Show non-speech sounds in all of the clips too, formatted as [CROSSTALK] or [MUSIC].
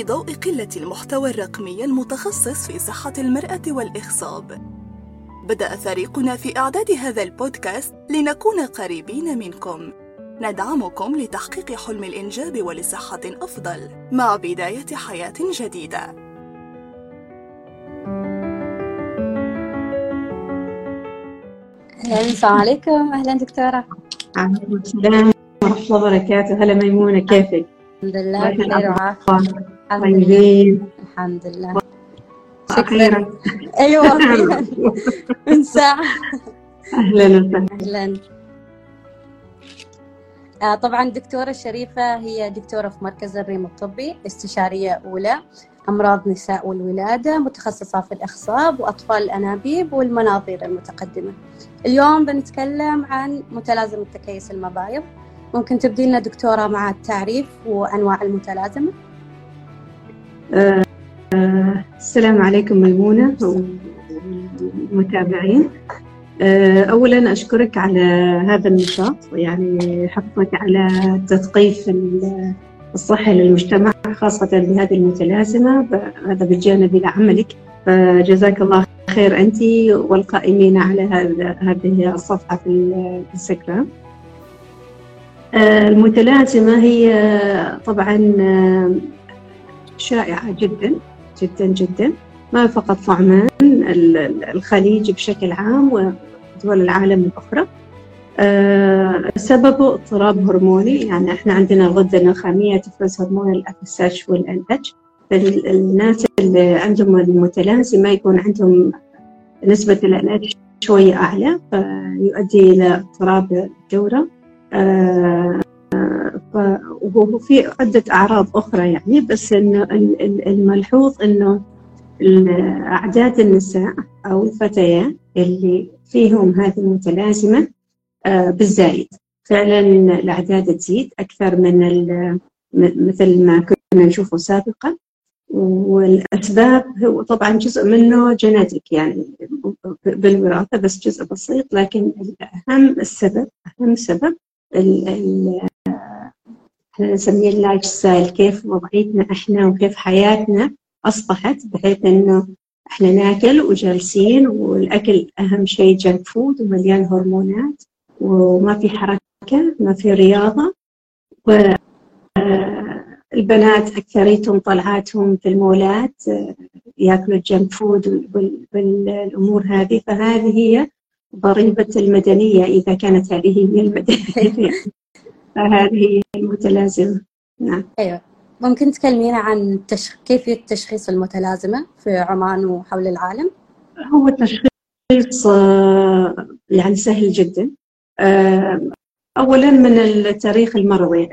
في ضوء قلة المحتوى الرقمي المتخصص في صحة المرأة والإخصاب بدأ فريقنا في إعداد هذا البودكاست لنكون قريبين منكم. ندعمكم لتحقيق حلم الإنجاب ولصحة أفضل مع بداية حياة جديدة. السلام عليكم. أهلا دكتورة. عليكم السلام ورحمة الله وبركاته. هلا ميمونة كيفك؟ الحمد لله بخير وعافية. الحمد لله. طيبين الحمد لله أخيرا. أيوة [LAUGHS] من ساعة. أهلا وسهلا. أهلا. آه، طبعا الدكتورة الشريفة هي دكتورة في مركز الريم الطبي استشارية أولى أمراض نساء والولادة متخصصة في الإخصاب وأطفال الأنابيب والمناظير المتقدمة. اليوم بنتكلم عن متلازمة تكيس المبايض. ممكن تبدي لنا دكتورة مع التعريف وأنواع المتلازمة؟ السلام عليكم ميمونة والمتابعين آه، أولا أشكرك على هذا النشاط يعني حفظك على تثقيف ال- الصحة للمجتمع خاصة بهذه المتلازمة هذا بالجانب إلى عملك. فجزاك الله خير أنت والقائمين على هذه الصفحة في الإنستغرام. آه، المتلازمة هي طبعا شائعة جدا جدا جدا. ما فقط في عمان ال- ال- الخليج بشكل عام ودول العالم الأخرى. آه، سببه اضطراب هرموني يعني إحنا عندنا الغدة النخامية تفرز هرمون الاف اس اتش والان اتش الناس اللي عندهم المتلازمة يكون عندهم نسبة الان اتش شوية أعلى فيؤدي إلى اضطراب الدورة آه، ف- وهو في عدة أعراض أخرى يعني بس إنه ال- ال- الملحوظ إنه أعداد النساء أو الفتيات اللي فيهم هذه المتلازمة آه، بالزايد. فعلا الأعداد تزيد أكثر من مثل ما كنا نشوفه سابقا. والأسباب هو طبعا جزء منه genetic يعني بالوراثة بس جزء بسيط لكن الأهم السبب أهم سبب نسميه ال lifestyle كيف وضعيتنا إحنا وكيف حياتنا أصبحت بحيث إنه إحنا ناكل وجالسين والأكل أهم شيء junk food ومليان هرمونات وما في حركة ما في رياضة. والبنات أكثريتهم طلعاتهم في المولات آه، يأكلوا الجنك فود وال- والأمور هذه فهذه هي ضريبة المدنية إذا كانت هذه هي المدنية. [LAUGHS] فهذه هي المتلازمة. نعم. أيوة. ممكن تكلمينا عن تش... كيفية تشخيص المتلازمة في عمان وحول العالم؟ هو التشخيص آه، يعني سهل جدا. آه، أولا من التاريخ المرضي.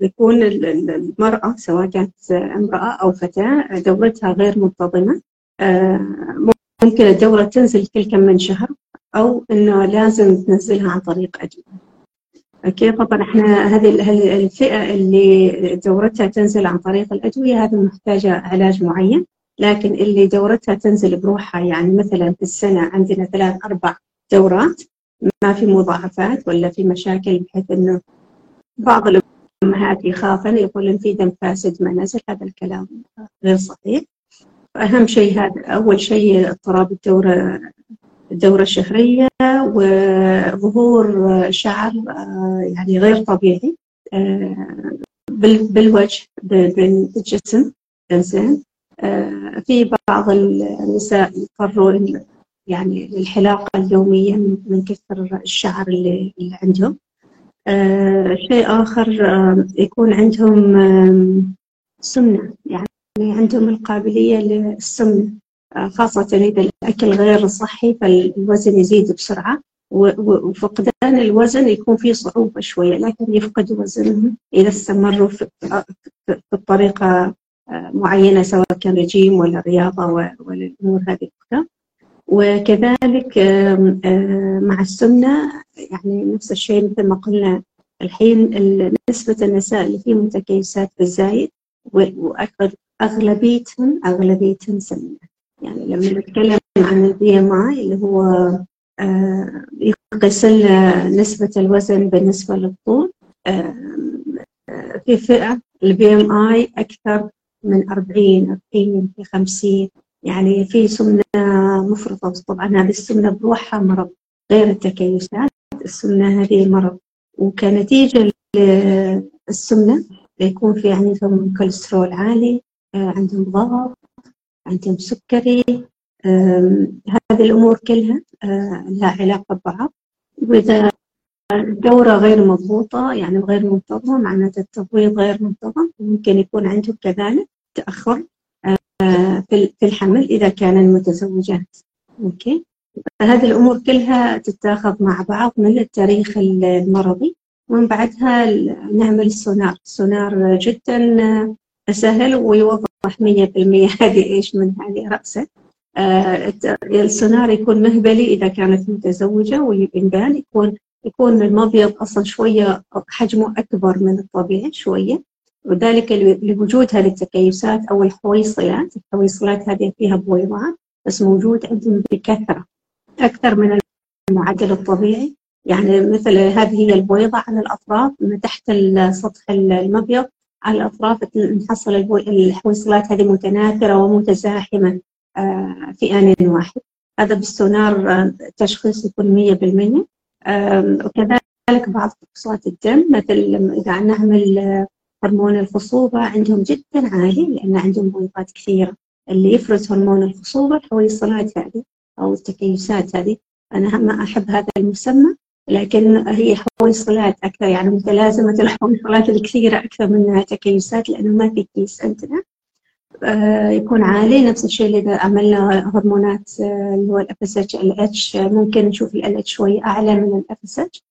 يكون ال- ال- المرأة سواء كانت امرأة أو فتاة دورتها غير منتظمة. آه، ممكن الدورة تنزل كل كم من شهر أو إنه لازم تنزلها عن طريق أدوية أوكي طبعا إحنا هذه الفئة اللي دورتها تنزل عن طريق الأدوية هذه محتاجة علاج معين لكن اللي دورتها تنزل بروحها يعني مثلا في السنة عندنا ثلاث أربع دورات ما في مضاعفات ولا في مشاكل بحيث إنه بعض الأمهات يخافن يقولن في دم فاسد ما نزل هذا الكلام غير صحيح. اهم شيء هذا أول شيء اضطراب الدورة الدورة الشهرية وظهور شعر آه، يعني غير طبيعي آه، بال- بالوجه بالجسم إنزين آه، في بعض النساء يضطروا إن- يعني للحلاقة اليومية من كثر الشعر اللي عندهم. شيء آخر يكون عندهم سمنة يعني عندهم القابلية للسمنة. خاصة إذا الأكل غير صحي فالوزن يزيد بسرعة وفقدان الوزن يكون فيه صعوبة شوية لكن يفقدوا وزنهم إذا استمروا في, في, في الطريقة آه، معينة سواء كان رجيم ولا رياضة ولا الأمور هذه كلها وكذلك آم، مع السمنة يعني نفس الشيء مثل ما قلنا الحين ال- نسبة النساء اللي فيهم متكيسات بالزايد وأغلبيتهم أغلبيتهم سمنة. يعني لما نتكلم عن البي إم آي اللي هو آه، يقيس لنا نسبة الوزن بالنسبة للطول آه، آه، في فئة ال BMI أكثر من 40 40 في 50 يعني في سمنة مفرطة. طبعا هذه السمنة بروحها مرض غير التكيسات السمنة هذه مرض. وكنتيجة للسمنة يكون في عندهم كوليسترول عالي عندهم ضغط عندهم سكري هذه الأمور كلها آه، لها علاقة ببعض. وإذا الدورة غير مضبوطة يعني غير منتظمة معناته التبويض غير منتظم ممكن يكون عندهم كذلك تأخر آه، في الحمل إذا كان متزوجات أوكي؟ هذه الأمور كلها تتاخذ مع بعض من التاريخ المرضي. ومن بعدها نعمل السونار السونار جدا سهل ويوضح 100% هذه إيش من هذه رأسه. آه السونار يكون مهبلي إذا كانت متزوجة ويبان يكون يكون المبيض أصلا شوية حجمه أكبر من الطبيعي شوية. وذلك لوجود هذه التكيسات أو الحويصلات. الحويصلات هذه فيها بويضات بس موجود عندهم بكثرة أكثر من المعدل الطبيعي. يعني مثل هذه هي البويضة على الأطراف من تحت سطح المبيض على الأطراف نحصل الحويصلات هذه متناثرة ومتزاحمة آه، في آن واحد. هذا بالسونار آه، تشخيص يكون 100% وكذلك بعض فحوصات الدم مثل إذا نعمل هرمون الخصوبة عندهم جدا عالي لأن عندهم بويضات كثيرة. اللي يفرز هرمون الخصوبة الحويصلات هذه أو التكيسات هذه. أنا ما أحب هذا المسمى. لكن هي حويصلات أكثر يعني متلازمة الحويصلات الكثيرة أكثر منها تكيسات لأنه ما في كيس عندنا. آه، يكون عالي نفس الشيء إذا عملنا هرمونات آه، اللي هو ال FSH LH ممكن نشوف LH شوي أعلى من FSH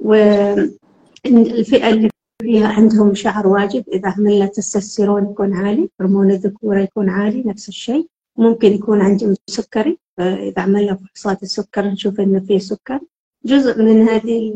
والفئه اللي فيها عندهم شعر واجد إذا عملنا تستوستيرون يكون عالي هرمون الذكورة يكون عالي نفس الشيء. ممكن يكون عندهم سكري إذا عملنا فحوصات السكر نشوف إنه في سكر. جزء من هذه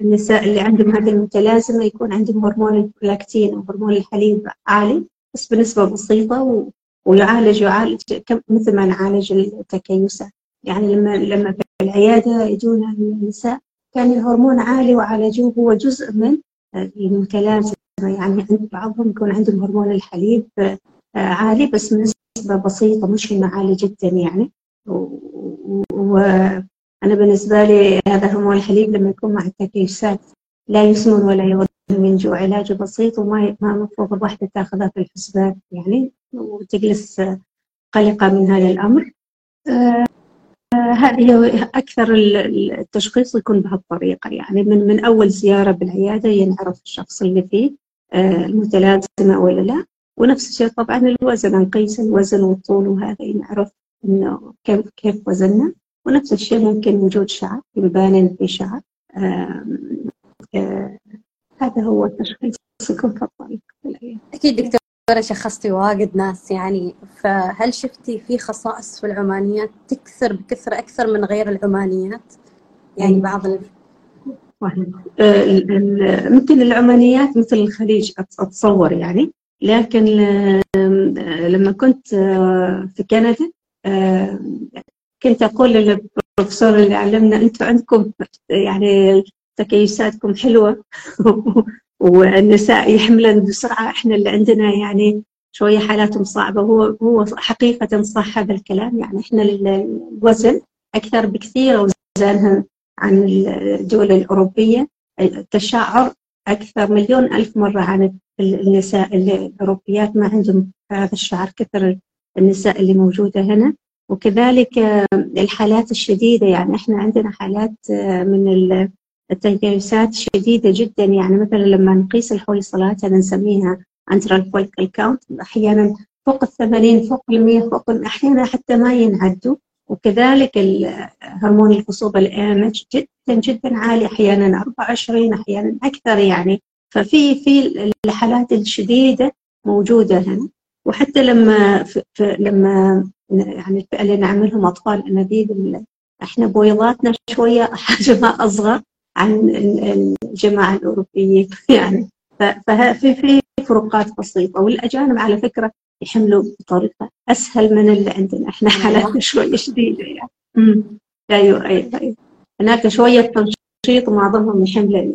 النساء اللي عندهم هذه المتلازمة يكون عندهم هرمون البرولاكتين أو هرمون الحليب عالي بس بنسبة بسيطة و... ويعالج يعالج مثل ما نعالج التكيسات. يعني لما لما في العيادة يجونا النساء كان الهرمون عالي وعالجوه هو جزء من المتلازمة. يعني عند بعضهم يكون عندهم هرمون الحليب عالي بس بنسبة بسيطة مش انه عالي جدا يعني وأنا بالنسبة لي هذا هرمون الحليب لما يكون مع التكيسات لا يسمن ولا يغذي من جوع علاج بسيط وما ما المفروض الوحدة تأخذها في الحسبان يعني وتجلس قلقة من هذا الأمر. آه هذه أكثر التشخيص يكون بهالطريقة يعني من من أول زيارة بالعيادة ينعرف الشخص اللي فيه آه المتلازمة ولا لا. ونفس الشيء طبعا الوزن نقيس الوزن والطول وهذا ينعرف إنه كيف كيف وزننا. ونفس الشيء ممكن وجود شعر يبان في شعر. آه آه هذا هو التشخيص. يكون في الطريق أكيد دكتورة شخصتي واجد ناس يعني. فهل شفتي في خصائص في العمانيات تكثر بكثرة أكثر من غير العمانيات؟ يعني بعض ال... آه، مثل العمانيات مثل الخليج أتصور يعني. لكن لما كنت آه، في كندا كنت أقول للبروفيسور اللي علمنا أنتم عندكم يعني تكيساتكم حلوة [LAUGHS] والنساء يحملن بسرعة إحنا اللي عندنا يعني شوية حالاتهم صعبة. هو هو حقيقة صح هذا الكلام. يعني إحنا الوزن أكثر بكثير أوزانها عن الدول الأوروبية. التشعر أكثر مليون ألف مرة عن النساء الأوروبيات. ما عندهم هذا الشعر كثر النساء اللي موجودة هنا. وكذلك الحالات الشديدة يعني إحنا عندنا حالات من التكيسات شديدة جدا. يعني مثلا لما نقيس الحويصلات هذا نسميها antral follicle count أحيانا فوق الثمانين فوق المية فوق أحيانا حتى ما ينعدوا. وكذلك هرمون الخصوبة ال AMH جدا جدا عالي. أحيانا 24 أحيانا أكثر يعني. ففي في الحالات الشديدة موجودة هنا. وحتى لما لما يعني الفئة اللي نعملهم أطفال أنابيب إحنا بويضاتنا شوية [LAUGHS] حجمها أصغر عن الجماعة الأوروبيين [LAUGHS] يعني ففي في فروقات بسيطة. والأجانب على فكرة يحملوا بطريقة أسهل من اللي عندنا. أيوة. حالاتنا شوية شديدة يعني. أيوه أيوه أيوه. هناك شوية تنشيط ومعظمهم يحملوا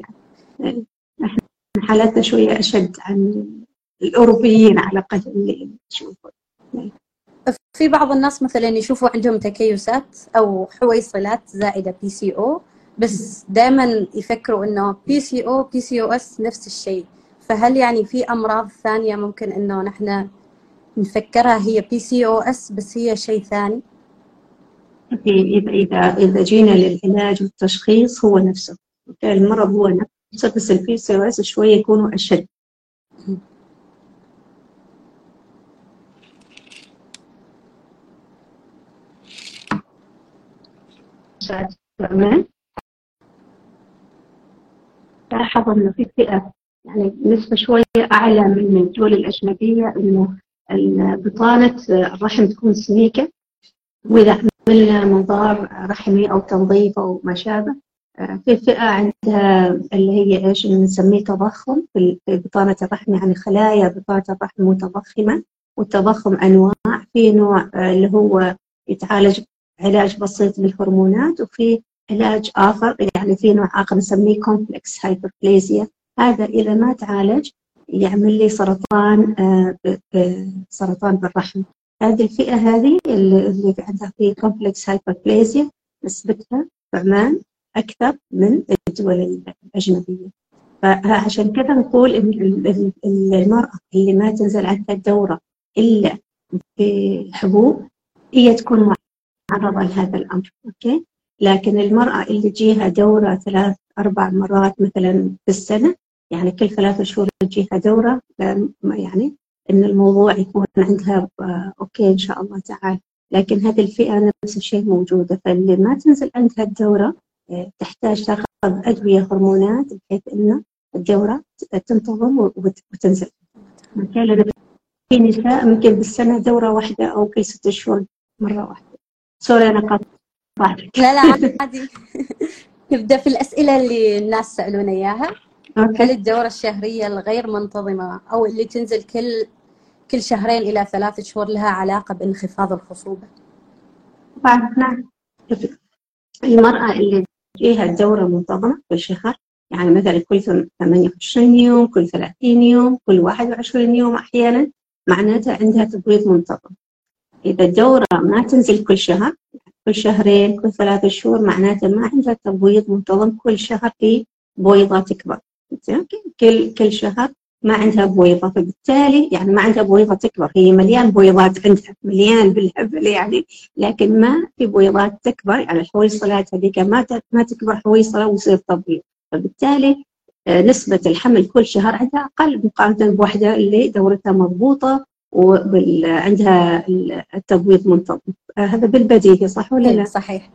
يعني. إحنا حالاتنا شوية أشد عن الأوروبيين على قدر اللي نشوفه في بعض الناس مثلا يشوفوا عندهم تكيسات أو حويصلات زائدة PCO بس دائما يفكروا إنه بي سي أو بي سي أو اس نفس الشيء. فهل يعني في أمراض ثانية ممكن إنه نحن نفكرها هي PCOS بس هي شيء ثاني؟ اذا اذا إذا جينا للعلاج والتشخيص هو نفسه. المرض هو نفسه بس ال PCOS شوية يكونوا أشد. تمام لاحظ إنه في فئة يعني نسبة شوية أعلى من الدول الأجنبية إنه بطانة الرحم تكون سميكة. وإذا عملنا منظار رحمي أو تنظيف أو ما شابه في فئة عندها اللي هي إيش نسميه تضخم. في بطانة الرحم يعني خلايا بطانة الرحم متضخمة والتضخم أنواع. في نوع اللي هو يتعالج علاج بسيط بالهرمونات وفي علاج آخر يعني في نوع آخر نسميه complex hyperplasia هذا إذا ما تعالج يعمل لي سرطان آه، سرطان بالرحم. هذه الفئة هذه اللي عندها في complex hyperplasia نسبتها في عمان أكثر من الدول الأجنبية. فعشان كذا نقول إن المرأة اللي ما تنزل عندها الدورة إلا بحبوب هي تكون معرضة لهذا الأمر okay؟ لكن المرأة اللي تجيها دورة ثلاث أربع مرات مثلا في السنة يعني كل ثلاثة شهور تجيها دورة يعني إن الموضوع يكون عندها okay إن شاء الله تعالى لكن هذه الفئة نفس الشيء موجودة. فاللي ما تنزل عندها الدورة آه، تحتاج تاخذ أدوية هرمونات بحيث إنه الدورة تنتظم وتنزل. في نساء ممكن بالسنة دورة واحدة أو كل ستة شهور مرة واحدة. sorry قاطعتك. لا لا عادي [LAUGHS] نبدأ في الأسئلة اللي الناس سألونا إياها. أوكي. هل الدورة الشهرية الغير منتظمة أو اللي تنزل كل كل شهرين إلى ثلاثة شهور لها علاقة بانخفاض الخصوبة؟ طبعا نعم. المرأة اللي فيها الدورة منتظمة كل شهر يعني مثلا كل 28 يوم كل 30 يوم كل 21 يوم أحيانا معناتها عندها تبويض منتظم. إذا الدورة ما تنزل كل شهر كل شهرين كل ثلاثة شهور معناته ما عندها تبويض منتظم كل شهر في بويضة تكبر. كل كل شهر ما عندها بويضة. فبالتالي يعني ما عندها بويضة تكبر. هي مليان بويضات عندها مليان بالهبل يعني. لكن ما في بويضات تكبر. يعني الحويصلات هذيك ما ما تكبر حويصلة ويصير تبويض. فبالتالي آه، نسبة الحمل كل شهر عندها أقل مقارنة بوحدة اللي دورتها مضبوطة. وعندها التبويض منتظم. آه، هذا بالبديهي صح ولا لا؟ صحيح.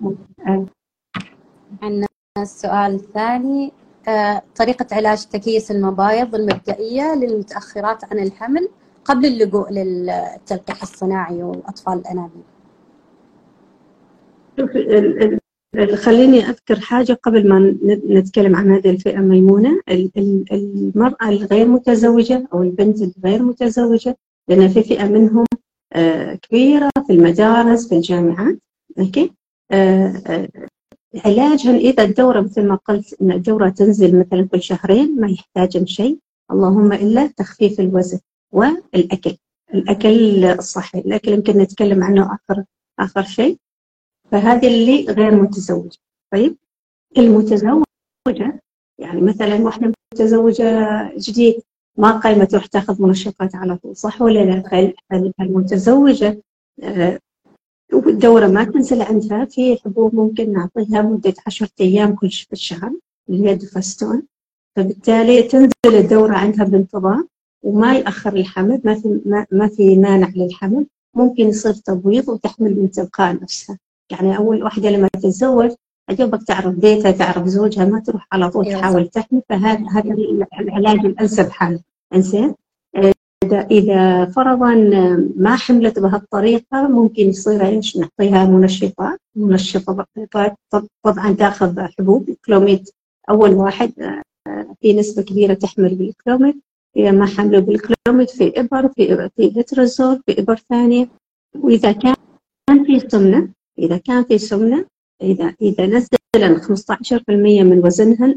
آه. عندنا السؤال الثاني. آه، طريقة علاج تكيس المبايض المبدئية للمتأخرات عن الحمل قبل اللجوء للتلقيح الصناعي وأطفال الأنابيب خليني أذكر حاجة قبل ما نتكلم عن هذه الفئة ميمونة. المرأة الغير متزوجة أو البنت الغير متزوجة لأن في فئة منهم آه، كبيرة في المدارس في الجامعات أوكي؟ آه، علاجهم إذا الدورة مثل ما قلت أن الدورة تنزل مثلا كل شهرين ما يحتاجن شيء. اللهم إلا تخفيف الوزن والأكل الأكل الصحي الأكل يمكن نتكلم عنه آخر آخر شيء. فهذه اللي غير متزوجة. طيب المتزوجة يعني مثلا واحدة متزوجة جديد ما قايمة تروح تاخذ منشطات على طول صح ولا لا؟ المتزوجة آه، الدورة ما تنزل عندها في حبوب ممكن نعطيها مدة 10 أيام كل شهر اللي هي دفستون فبالتالي تنزل الدورة عندها بانتظام وما يأخر الحمل ما في ما في مانع للحمل ممكن يصير تبويض وتحمل من تلقاء نفسها. يعني أول واحدة لما تتزوج عجبك تعرف بيتها تعرف زوجها ما تروح على طول تحاول تحمل فهذا هذا العلاج الأنسب حال إنزين؟ إذا فرضا ما حملت بهالطريقة ممكن يصير إيش؟ نعطيها منشطات منشطات طبعا تأخذ حبوب كلوميد أول واحد. في نسبة كبيرة تحمل بالكلوميد إذا ما حملوا بالكلوميد في إبر في في هيترازول في إبر ثانية. وإذا كان في سمنة إذا كان في سمنة إذا إذا نزل 15% من وزنها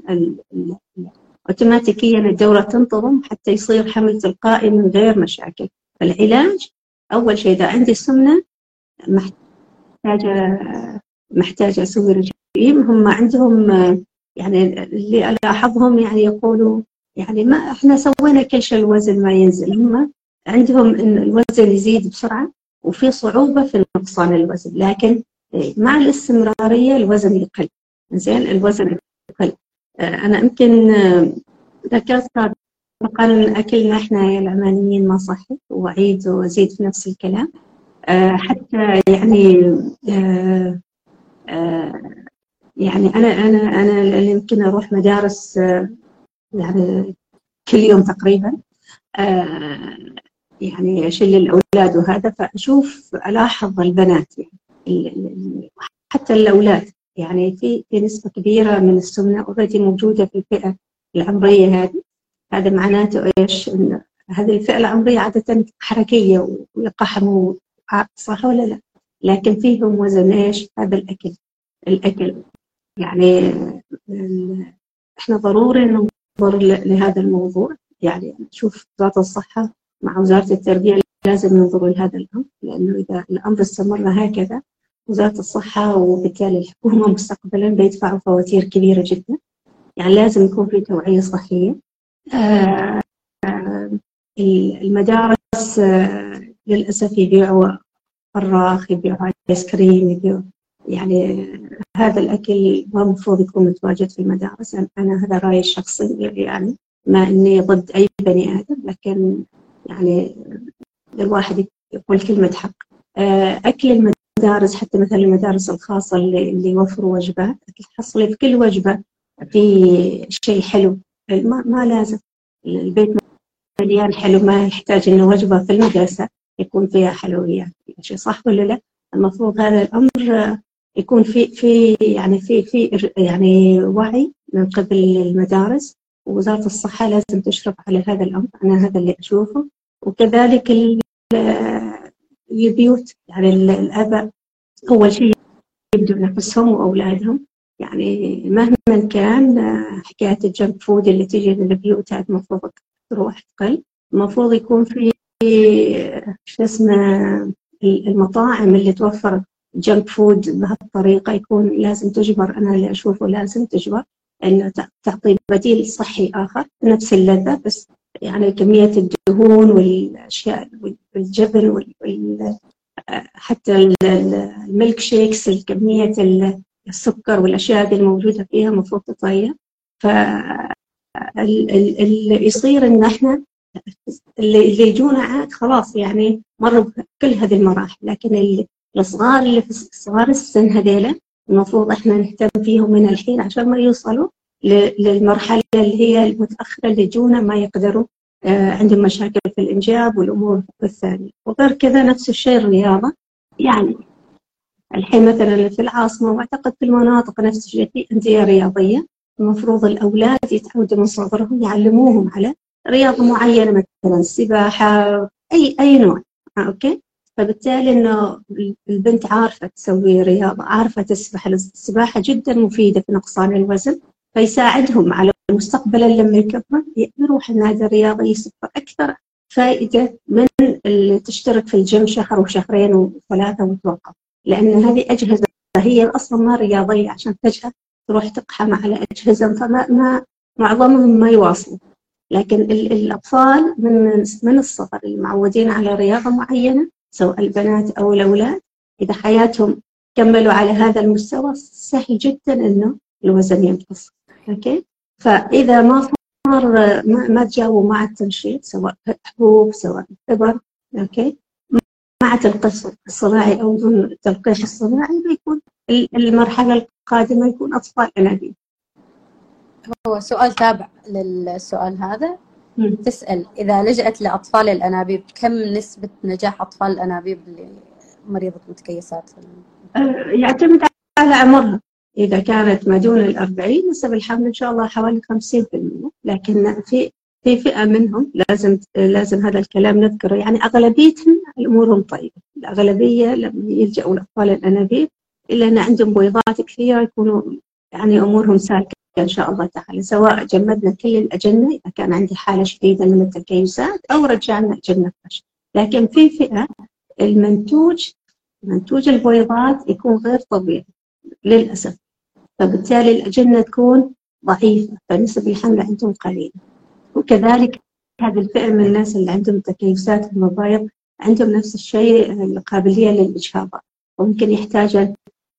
اوتوماتيكيا الدورة تنتظم حتى يصير حمل تلقائي من غير مشاكل. فالعلاج أول شيء إذا عندي سمنة محتاجة محتاجة أسوي رجيم. هم عندهم يعني اللي ألاحظهم يعني يقولوا يعني ما إحنا سوينا كل شيء الوزن ما ينزل. هم عندهم إن الوزن يزيد بسرعة وفي صعوبة في نقصان الوزن. لكن مع الاستمرارية الوزن يقل زين الوزن يقل أنا يمكن ذكرت سابقا أكلنا إحنا العمانيين ما صحي وأعيد وأزيد في نفس الكلام. حتى يعني يعني أنا أنا أنا يمكن أروح مدارس يعني كل يوم تقريبا. آه يعني اشيل الأولاد وهذا فأشوف ألاحظ البنات يعني. حتى الأولاد يعني في في نسبة كبيرة من السمنة اوريدي موجودة في الفئة العمرية هذه هذا معناته إيش؟ إن هذه الفئة العمرية عادة حركية ويقحموا صح ولا لا؟ لكن فيهم وزن إيش؟ هذا الأكل الأكل يعني إحنا ضروري ننظر لهذا الموضوع يعني نشوف وزارة الصحة مع وزارة التربية لازم ننظر لهذا الأمر لأنه إذا الأمر استمر هكذا وزارة الصحة وبالتالي الحكومة مستقبلا بيدفعوا فواتير كبيرة جدا. يعني لازم يكون في توعية صحية. آه المدارس آه للأسف يبيعوا فراخ يبيعوا آيس كريم يبيعوا يعني هذا الأكل ما المفروض يكون متواجد في المدارس. أنا هذا رأيي الشخصي يعني ما إني ضد أي بني آدم لكن يعني الواحد يقول كلمة حق. آه، أكل المدارس حتى مثلا المدارس الخاصة اللي, اللي يوفروا وجبات تحصلي في كل وجبة في شيء حلو. ما, ما لازم. البيت مليان حلو ما يحتاج إنه وجبة في المدرسة يكون فيها حلويات. شيء صح ولا لا؟ المفروض هذا الأمر يكون في في يعني في في يعني وعي من قبل المدارس ووزارة الصحة لازم تشرف على هذا الأمر. أنا هذا اللي أشوفه. وكذلك البيوت يعني الآباء أول شيء يبدوا نفسهم وأولادهم. يعني مهما كان حكاية ال junk food اللي تجي من البيوت هذه المفروض تروح تقل. المفروض يكون في شو اسمه المطاعم اللي توفر junk food بهالطريقة يكون لازم تجبر. أنا اللي أشوفه لازم تجبر. إنه تعطي بديل صحي آخر نفس اللذة بس يعني كمية الدهون والأشياء والجبن وال حتى ال milkshakes كمية السكر والأشياء هذه الموجودة فيها المفروض تتغير ف اللي يصير إن إحنا اللي يجونا عاد خلاص يعني مروا بكل هذه المراحل. لكن الصغار اللي في صغار السن هذيلا المفروض إحنا نهتم فيهم من الحين عشان ما يوصلوا للمرحلة اللي هي المتأخرة اللي يجونا ما يقدروا آه عندهم مشاكل في الإنجاب والأمور الثانية. وغير كذا نفس الشيء الرياضة. يعني الحين مثلا في العاصمة وأعتقد في المناطق نفس الشيء في أندية رياضية المفروض الأولاد يتعودوا من صغرهم يعلموهم على رياضة معينة مثلا السباحة أي أي نوع. آه أوكي؟ فبالتالي إنه البنت عارفة تسوي رياضة عارفة تسبح. السباحة جدا مفيدة في نقصان الوزن. فيساعدهم على مستقبلا لما يكبر يروح النادي الرياضي يسبح أكثر فائدة من اللي تشترك في الجيم شهر وشهرين وثلاثة وتوقف. لأن هذه أجهزة هي أصلا ما رياضية. عشان فجاه تروح تقحم على أجهزة. فما ما معظمهم ما يواصلوا. لكن الأطفال من من الصغر المعودين على رياضة معينة سواء البنات أو الأولاد إذا حياتهم كملوا على هذا المستوى سهل جدا إنه الوزن ينقص. okay؟ فإذا ما صار ما, ما تجاوبوا مع التنشيط سواء حبوب سواء إبر أوكي؟ مع تلقيح الصناعي أو دون التلقيح الصناعي بيكون المرحلة القادمة يكون أطفال أنابيب. هو سؤال تابع للسؤال هذا. تسأل إذا لجأت لأطفال الأنابيب كم نسبة نجاح أطفال الأنابيب لمريضة متكيسات؟ أه، يعتمد على عمرها. إذا كانت ما دون الأربعين نسب الحمل إن شاء الله حوالي 50% لكن في في فئة منهم لازم لازم هذا الكلام نذكره. يعني أغلبيتهم أمورهم طيبة. الأغلبية لما يلجأوا لأطفال الأنابيب إلا أن عندهم بويضات كثيرة يكونوا يعني أمورهم سالكة إن شاء الله تعالى. سواء جمدنا كل الأجنة إذا كان عندي حالة شديدة من التكيسات أو رجعنا أجنة فرش لكن في فئة المنتوج منتوج البويضات يكون غير طبيعي للأسف. فبالتالي الأجنة تكون ضعيفة فنسب الحمل عندهم قليلة. وكذلك هذه الفئة من الناس اللي عندهم تكيسات المبايض عندهم نفس الشيء القابلية للإجهاضات. وممكن يحتاج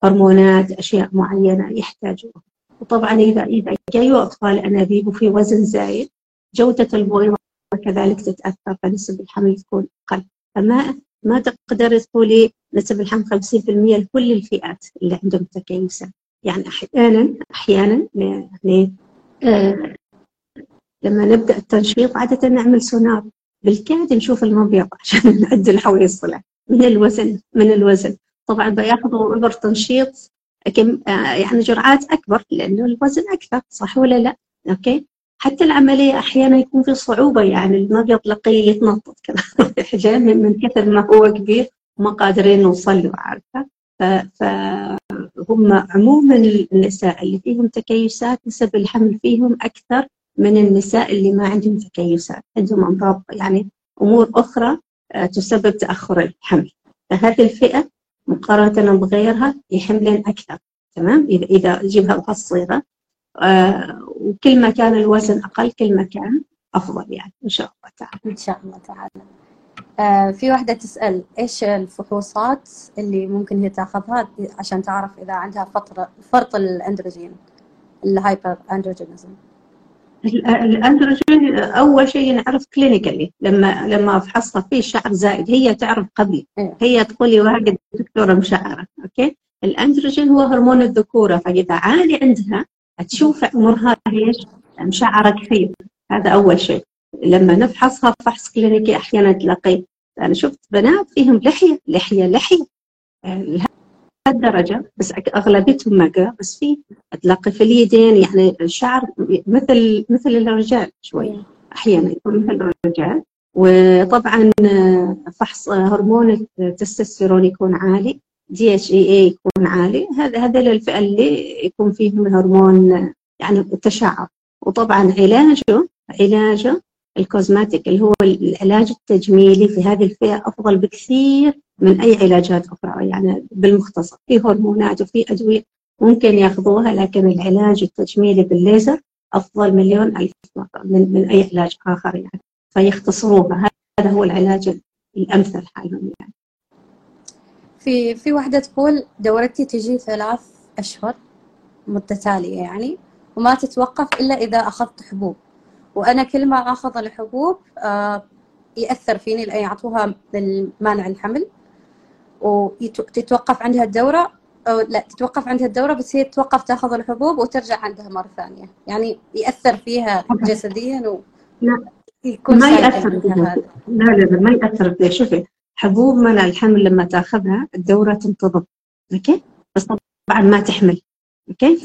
هرمونات أشياء معينة يحتاجوها. وطبعا إذا إذا جايوا أطفال أنابيب وفي وزن زايد جودة البويضة كذلك تتأثر فنسب الحمل تكون أقل. فما ما تقدر تقولي نسب الحمل 50% لكل الفئات اللي عندهم تكيسات يعني أحيانا أحيانا يعني آه لما نبدأ التنشيط عادة نعمل سونار. بالكاد نشوف المبيض عشان [LAUGHS] نعدل الحويصلة من الوزن من الوزن. طبعا بياخذوا إبر تنشيط كم آه، يعني جرعات أكبر لأنه الوزن أكثر صح ولا لا؟ أوكي؟ حتى العملية أحيانا يكون في صعوبة يعني المبيض لقيه يتنطط كذا. [LAUGHS] من كثر ما هو كبير ما قادرين نوصل له عارفة؟ فهم عموما النساء اللي فيهم تكيسات نسب الحمل فيهم أكثر من النساء اللي ما عندهم تكيسات. عندهم أمراض يعني أمور أخرى آه، تسبب تأخر الحمل. فهذه الفئة مقارنة بغيرها يحملن أكثر. تمام؟ إذا إذا جيبها بهالصيغة آه وكل ما كان الوزن أقل كل ما كان أفضل يعني. إن شاء الله تعالى. إن شاء الله تعالى. في واحدة تسأل إيش الفحوصات اللي ممكن هي تأخذها عشان تعرف إذا عندها فترة فرط الأندروجين ال hyperandrogenism الأندروجين أول شيء نعرف clinically لما لما افحصها في شعر زائد هي تعرف قبلي إيه. هي تقول لي واحد دكتورة مشعره okay؟ الأندروجين هو هرمون الذكورة فإذا عالي عندها تشوف عمرها إيش؟ مشعره كثير. هذا أول شيء. لما نفحصها فحص كلينيكي أحيانا تلاقي أنا شفت بنات فيهم لحية لحية لحية. لهالدرجه بس أغلبيتهم ما بس في تلاقي في اليدين يعني الشعر مثل مثل الرجال شوي. أحيانا يكون مثل الرجال. وطبعا فحص هرمون التستوستيرون يكون عالي DHEA يكون عالي. هذا هذا الفئه اللي يكون فيهم هرمون يعني التشعب وطبعا علاجه علاجه ال cosmetic اللي هو العلاج التجميلي في هذه الفئة أفضل بكثير من أي علاجات أخرى يعني بالمختصر. في هرمونات وفي أدوية ممكن ياخذوها لكن العلاج التجميلي بالليزر أفضل مليون ألف مرة من, من أي علاج آخر يعني. فيختصروها. هذا هو العلاج الأمثل حالهم يعني. في في واحدة تقول دورتي تجي ثلاث أشهر متتالية يعني وما تتوقف إلا إذا أخذت حبوب. وأنا كل ما أخذ الحبوب آه يأثر فيني لأن يعطوها للمانع الحمل. وتتوقف عندها الدورة أو لا تتوقف عندها الدورة بس هي تتوقف تأخذ الحبوب وترجع عندها مرة ثانية. يعني يأثر فيها جسديا و لا يكون ما يأثر فيها. لا لا ما يأثر فيها. شوفي حبوب منع الحمل لما تأخذها الدورة تنتظم okay؟ بس طبعا ما تحمل okay؟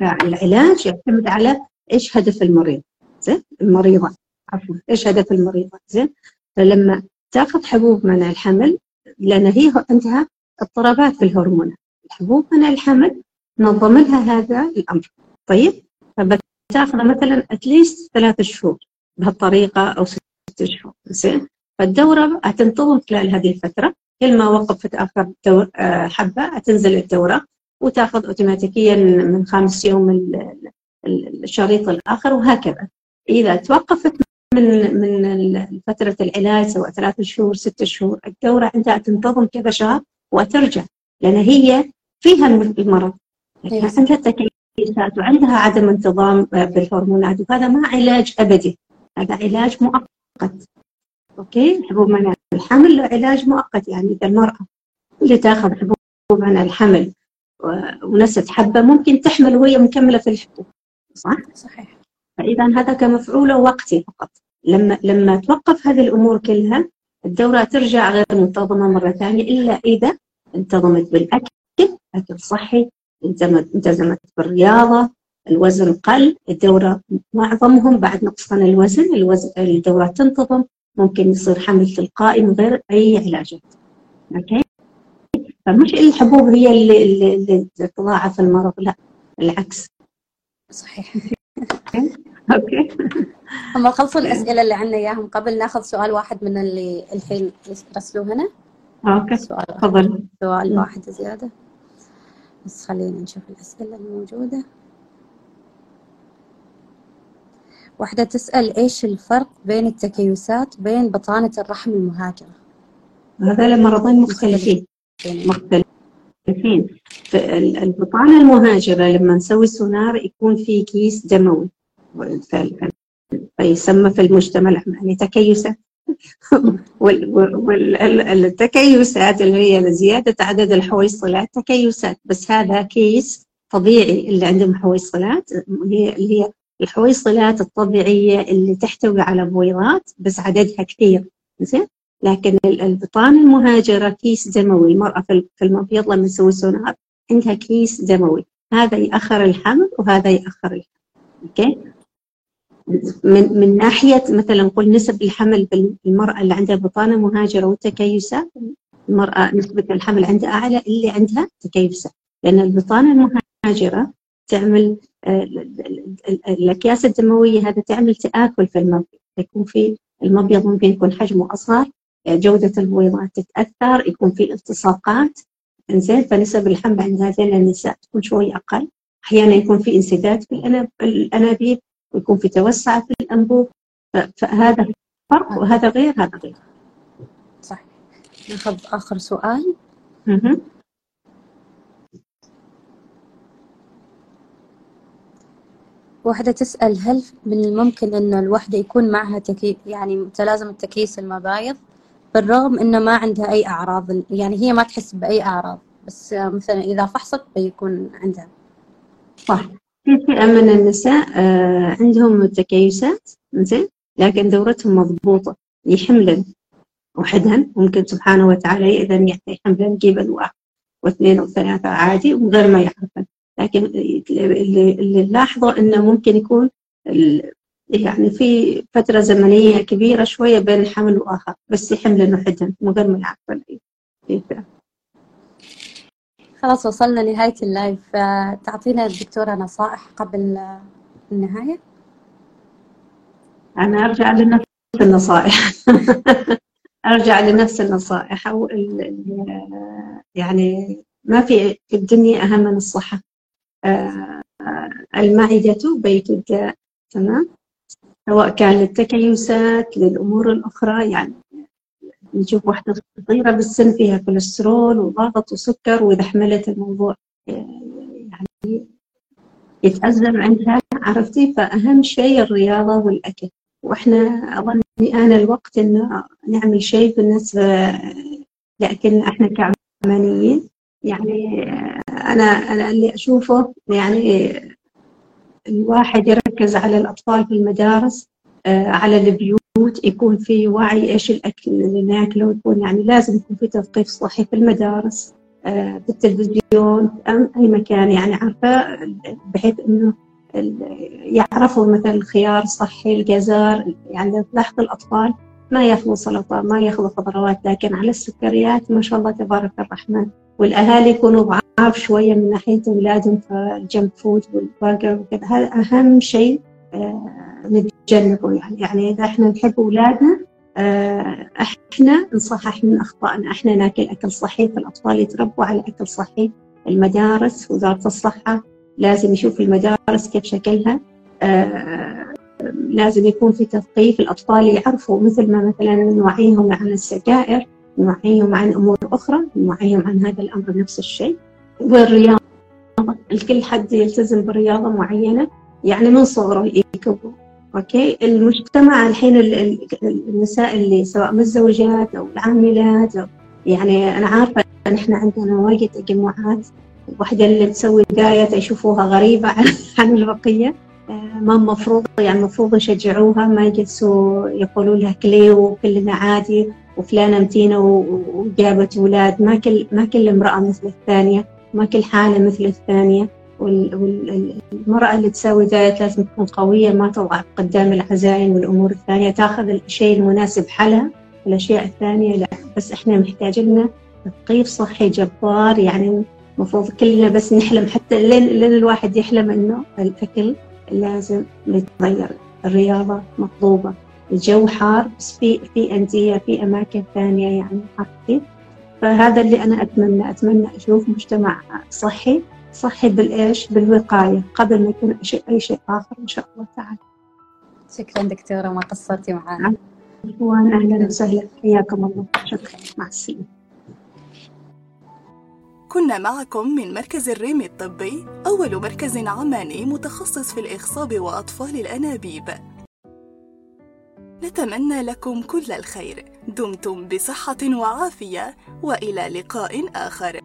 فالعلاج يعتمد على إيش هدف المريض. زين المريضة عفوا إيش هدف المريضة؟ زين فلما تاخذ حبوب منع الحمل لأن هي عندها اضطرابات في الهرمونات الحبوب منع الحمل نظم لها هذا الأمر. طيب فبتاخذ مثلا اتليست ثلاث شهور بهالطريقة أو ست شهور زين. فالدورة هتنتظم خلال هذه الفترة. كل ما وقفت آخر دور آه، حبة هتنزل الدورة وتاخذ اوتوماتيكيا من خامس يوم الشريط الآخر وهكذا. إذا توقفت من من فترة العلاج سواء ثلاث شهور ست شهور الدورة عندها تنتظم كذا شهر وترجع لأن هي فيها المرض. إيه. عندها تكيسات وعندها عدم انتظام بالهرمونات وهذا ما علاج أبدي. هذا علاج مؤقت. أوكي؟ حبوب منع الحمل له علاج مؤقت يعني إذا المرأة اللي تاخذ حبوب منع الحمل ونست حبة ممكن تحمل وهي مكملة في الحبوب. صح؟ صحيح. فإذا هذا كمفعوله وقتي فقط. لما لما توقف هذه الأمور كلها الدورة ترجع غير منتظمة مرة ثانية إلا إذا انتظمت بالأكل أكل صحي التزمت بالرياضة الوزن قل الدورة معظمهم بعد نقصان الوزن الوزن الدورة تنتظم ممكن يصير حمل تلقائي من غير أي علاجات أوكي؟ فمش الحبوب هي اللي, اللي تضاعف المرض لا العكس. صحيح. okay. [LAUGHS] هم خلصوا الأسئلة اللي عندنا إياهم. قبل ناخذ سؤال واحد من اللي الحين رسلوه هنا. okay. سؤال. تفضل. سؤال. واحد زيادة. بس خلينا نشوف الأسئلة الموجودة. واحدة تسأل إيش الفرق بين التكيسات بين بطانة الرحم المهاجرة؟ هذا مرضين مختلفين. مختلفين. البطانة المهاجرة لما نسوي سونار يكون في كيس دموي. فيسمى في المجتمع العماني تكيسات. [LAUGHS] والتكيسات اللي هي زيادة عدد الحويصلات تكيسات. بس هذا كيس طبيعي اللي عندهم حويصلات اللي هي الحويصلات الطبيعية اللي تحتوي على بويضات بس عددها كثير. زين؟ لكن ال- البطانة المهاجرة كيس دموي. المرأة في ال- في المبيض لما تسوي سونار عندها كيس دموي. هذا يأخر الحمل وهذا يأخر الحمل. okay؟ من من ناحية مثلا نقول نسب الحمل بالمرأة اللي عندها بطانة مهاجرة والتكيسات المرأة نسبة الحمل عندها أعلى اللي عندها تكيسات لأن البطانة المهاجرة تعمل ال- ال- ال- الأكياس الدموية هذا تعمل تآكل في المبيض. يكون في المبيض ممكن يكون حجمه أصغر آه، جودة البويضات تتأثر يكون في التصاقات. إنزين فنسب الحمل عند هذين النساء تكون شوي أقل. أحيانا يكون في انسداد في الأنابيب. ويكون في توسع في الأنبوب. ف- فهذا فرق وهذا غير هذا غير. صح ناخذ آخر سؤال. مهم. واحدة تسأل هل من الممكن أن الوحدة يكون معها تكي يعني متلازمة تكيس المبايض بالرغم أنه ما عندها أي أعراض؟ يعني هي ما تحس بأي أعراض بس مثلا إذا فحصت بيكون عندها. صح. في فئة من النساء آه، عندهم تكيسات زين؟ لكن دورتهم مضبوطة يحملن وحدهن ممكن سبحانه وتعالى يأذن يعطي حملن جيبا واحد واثنين وثلاثة عادي من غير ما يعرفن لكن اللي, نلاحظه إنه ممكن يكون يعني في فترة زمنية كبيرة شوية بين الحمل وآخر بس يحملن وحدهن من غير ما يعرفن أي فئة. خلاص وصلنا لنهاية اللايف. تعطينا الدكتورة نصائح قبل النهاية. أنا أرجع لنفس النصائح. [LAUGHS] أرجع لنفس النصائح. أو يعني ما في في الدنيا أهم من الصحة. آه، المعدة بيت الداء. تمام؟ سواء كان للتكيسات للأمور الأخرى يعني نشوف واحدة صغيرة بالسن فيها كوليسترول وضغط وسكر وإذا حملت الموضوع يعني يتأزم عندها عرفتي؟ فأهم شيء الرياضة والأكل. وإحنا أظن آن الوقت إنه نعمل شيء بالنسبة لأكلنا إحنا كعمانيين. يعني أنا أنا اللي أشوفه يعني الواحد يركز على الأطفال في المدارس على البيوت يكون في وعي إيش الأكل اللي ناكله يكون يعني لازم يكون في تثقيف صحي في المدارس آه، في التلفزيون أم أي مكان يعني عارفة بحيث إنه يعرفوا مثلا الخيار صحي الجزر يعني لو تلاحظ الأطفال ما يأخذوا سلطة ما يأخذوا خضروات لكن على السكريات ما شاء الله تبارك الرحمن. والأهالي يكونوا ضعاف شوية من ناحية أولادهم في food والبرجر وكذا. هذا أهم شيء آه، نتجنبه. يعني يعني إذا إحنا نحب أولادنا آه، إحنا نصحح من أخطائنا. إحنا ناكل أكل صحي فالأطفال يتربوا على أكل صحي. المدارس وزارة الصحة لازم يشوف المدارس كيف شكلها. آه، لازم يكون في تثقيف. الأطفال يعرفوا مثل ما مثلا نوعيهم عن السجائر نوعيهم عن أمور أخرى نوعيهم عن هذا الأمر نفس الشيء. والرياضة الكل حد يلتزم برياضة معينة. يعني من صغره يكبروا أوكي؟ المجتمع الحين ال- ال- النساء اللي سواء متزوجات أو العاملات أو يعني أنا عارفة إن إحنا عندنا وايد تجمعات واحدة اللي تسوي دايت يشوفوها غريبة [LAUGHS] عن البقية. آه، ما المفروض يعني المفروض يشجعوها ما يجلسوا يقولوا لها كلي وكلنا عادي وفلانة متينة و- وجابت أولاد ما كل ما كل امرأة مثل الثانية ما كل حالة مثل الثانية. والمرأة اللي تسوي دايت لازم تكون قوية ما تضعف قدام العزايم والأمور الثانية تاخذ الشيء المناسب حلها. الأشياء الثانية لا بس إحنا محتاج لنا تثقيف صحي جبار يعني المفروض كلنا بس نحلم حتى لين لين الواحد يحلم إنه الأكل لازم يتغير. الرياضة مطلوبة. الجو حار بس في في أندية في أماكن ثانية يعني حار فهذا اللي أنا أتمنى. أتمنى أشوف مجتمع صحي صحي بالإيش؟ بالوقاية قبل ما يكون أي شيء آخر إن شاء الله تعالى. شكرا دكتورة ما قصرتي معنا وأنا أهلا وسهلا. حياكم الله. شكرا. مع السلامة. كنا معكم من مركز الريم الطبي أول مركز عماني متخصص في الإخصاب وأطفال الأنابيب. نتمنى لكم كل الخير. دمتم بصحة وعافية وإلى لقاء آخر.